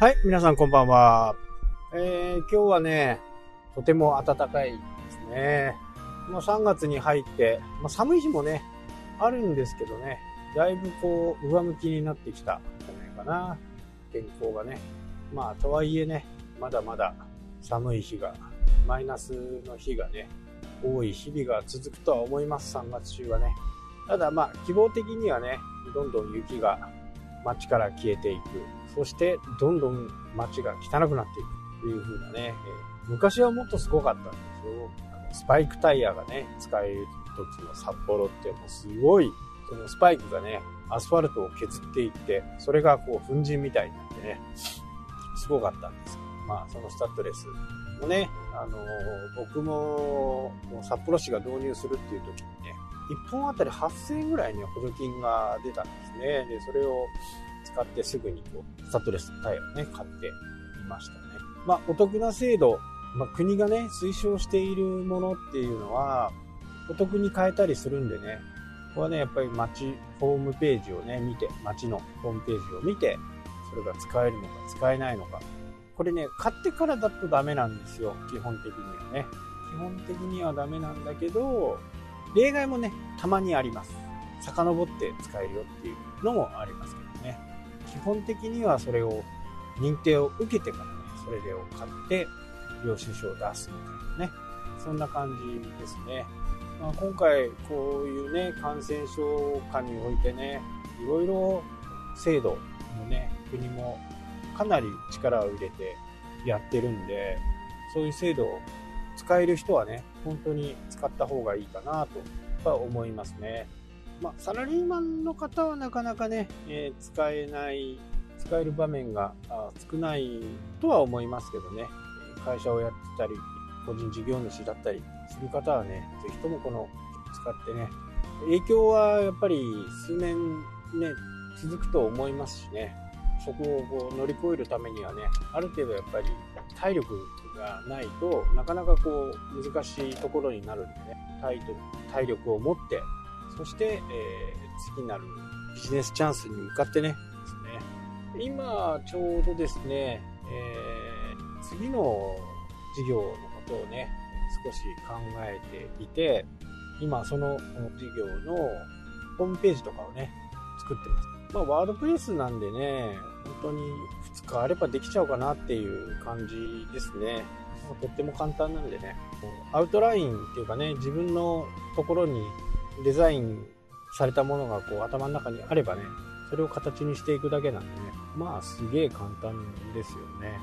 はい、皆さんこんばんは。えー、今日はね、とても暖かいですね。もう3月に入って、まあ、寒い日もね、あるんですけどね、だいぶこう、上向きになってきたんじゃないかな。天候がね。まあ、とはいえね、まだまだ寒い日が、マイナスの日がね、多い日々が続くとは思います、3月中はね。ただまあ、希望的にはね、どんどん雪が街から消えていく。そして、どんどん街が汚くなっていくという風なね、えー、昔はもっとすごかったんですよ。スパイクタイヤがね、使える時の札幌ってもうすごい、そのスパイクがね、アスファルトを削っていって、それがこう粉塵みたいになってね、すごかったんです。まあ、そのスタッドレスもね、あのー、僕も札幌市が導入するっていう時に、1本あたり8000円ぐらいね、補助金が出たんですね。で、それを使ってすぐにこう、スタッドレスタイヤをね、買っていましたね。まあ、お得な制度、まあ、国がね、推奨しているものっていうのは、お得に変えたりするんでね、ここはね、やっぱり町、ホームページをね、見て、町のホームページを見て、それが使えるのか使えないのか。これね、買ってからだとダメなんですよ、基本的にはね。基本的にはダメなんだけど、例外もね、たまにあります。遡って使えるよっていうのもありますけどね。基本的にはそれを認定を受けてからね、それを買って領収書を出すみたいなね。そんな感じですね。まあ、今回こういうね、感染症下においてね、いろいろ制度のね、国もかなり力を入れてやってるんで、そういう制度を使える人はね、本当に使った方がいいかなとは思いますね。まあ、サラリーマンの方はなかなかね、えー、使えない、使える場面が少ないとは思いますけどね、会社をやってたり、個人事業主だったりする方はね、ぜひともこの使ってね、影響はやっぱり数年ね、続くと思いますしね、そこをこう乗り越えるためにはね、ある程度やっぱり体力がないとなかなかこう難しいところになるんでね、体体力を持って、そして、えー、次なるビジネスチャンスに向かってね、ですね。今ちょうどですね、えー、次の事業のことをね、少し考えていて、今その事業のホームページとかをね、作ってます。まあ、ワードプレスなんでね、本当に2日あればできちゃうかなっていう感じですね。とっても簡単なんでね、アウトラインっていうかね、自分のところにデザインされたものがこう頭の中にあればね、それを形にしていくだけなんでね、まあすげえ簡単ですよね。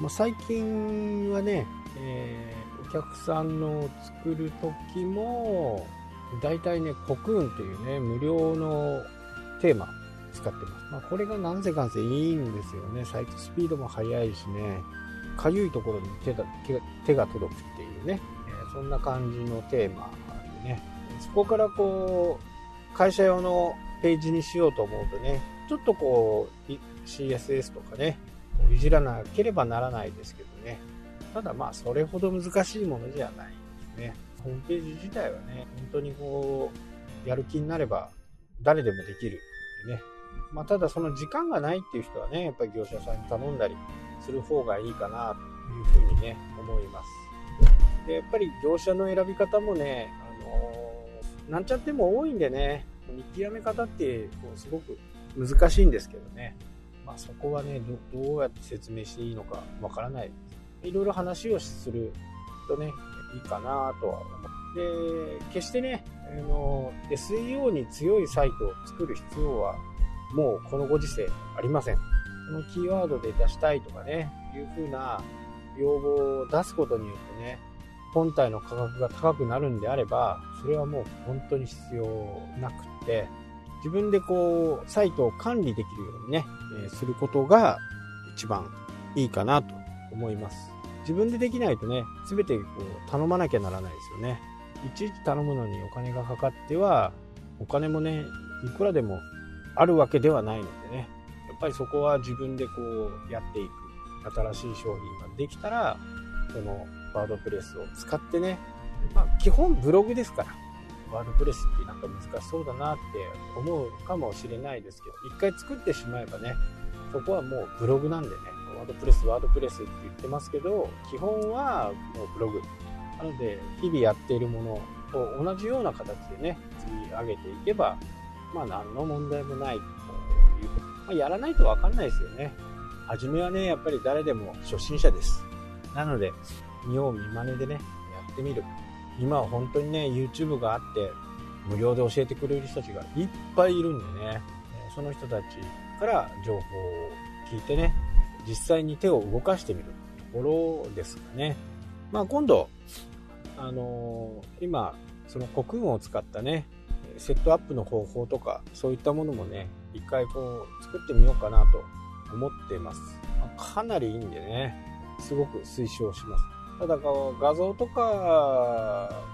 まあ、最近はね、えー、お客さんの作る時も、大体ね、コクーンっていうね、無料のテーマ使ってます。まあ、これがなんせかんせいいんですよね。サイトスピードも速いしね、かゆいところに手が手が届くっていうね、え、そんな感じのテーマでね、そこからこう、会社用のページにしようと思うとね、ちょっとこう、CSS とかね、いじらなければならないですけどね、ただまあ、それほど難しいものじゃないですね。ホームページ自体はね、本当にこう、やる気になれば誰でもできるね、まあ、ただその時間がないっていう人はね、やっぱり業者さんに頼んだりする方がいいかなというふうにね、思います。で、やっぱり業者の選び方もね、あのー、なんちゃっても多いんでね、見極め方ってこうすごく難しいんですけどね、まあ、そこはねど、どうやって説明していいのかわからないです。いろいろ話をするとね、いいかなとは思って、決してね、あの SEO に強いサイトを作る必要はもうこのご時世ありません。このキーワードで出したいとかね、いう風な要望を出すことによってね、本体の価格が高くなるんであれば、それはもう本当に必要なくって、自分でこう、サイトを管理できるようにね、え、することが一番いいかなと思います。自分でできないとね、すべてこう頼まなきゃならないですよね。いちいち頼むのにお金がかかっては、お金もね、いくらでもあるわけではないのでね、やっぱりそこは自分でこうやっていく。新しい商品ができたら、そのワードプレスを使ってね、まあ、基本ブログですから、ワードプレスってなんか難しそうだなって思うかもしれないですけど、一回作ってしまえばね、そこはもうブログなんでね、ワードプレス、ワードプレスって言ってますけど、基本はもうブログ。なので、日々やっているものと同じような形でね、積み上げていけば、まあ何の問題もないというまあ、やらないとわかんないですよね。初めはね、やっぱり誰でも初心者です。なので、見よう見真似でね、やってみる。今は本当にね、YouTube があって、無料で教えてくれる人たちがいっぱいいるんでね、その人たちから情報を聞いてね、実際に手を動かしてみるところですかね。まあ今度、あのー、今、その国運を使ったね、セットアップの方法とか、そういったものもね、一回こう作ってみようかなと思っています。かなりいいんでね、すごく推奨します。ただこう画像とか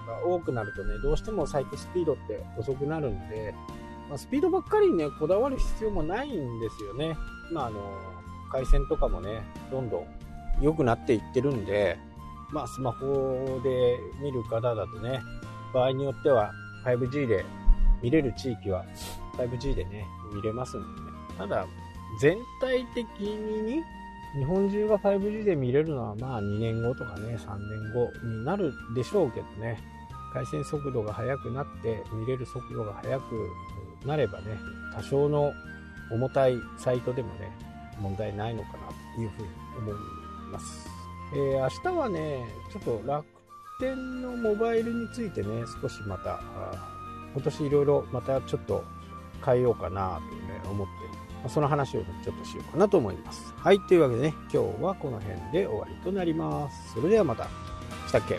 が多くなるとね、どうしてもサイトスピードって遅くなるんで、まあ、スピードばっかりね、こだわる必要もないんですよね。まあ、あの、回線とかもね、どんどん良くなっていってるんで、まあ、スマホで見る方だとね、場合によっては 5G で見れる地域は 5G でね、見れますんでね。ただ、全体的に日本中が 5G で見れるのはまあ2年後とかね、3年後になるでしょうけどね。回線速度が速くなって見れる速度が速くなればね、多少の重たいサイトでもね、問題ないのかなというふうに思います。えー、明日はね、ちょっと楽天のモバイルについてね、少しまた、今年いろいろまたちょっと変えようかなと、ね、思ってその話をちょっとしようかなと思います。はい、というわけでね、今日はこの辺で終わりとなります。それではまた。したっけ？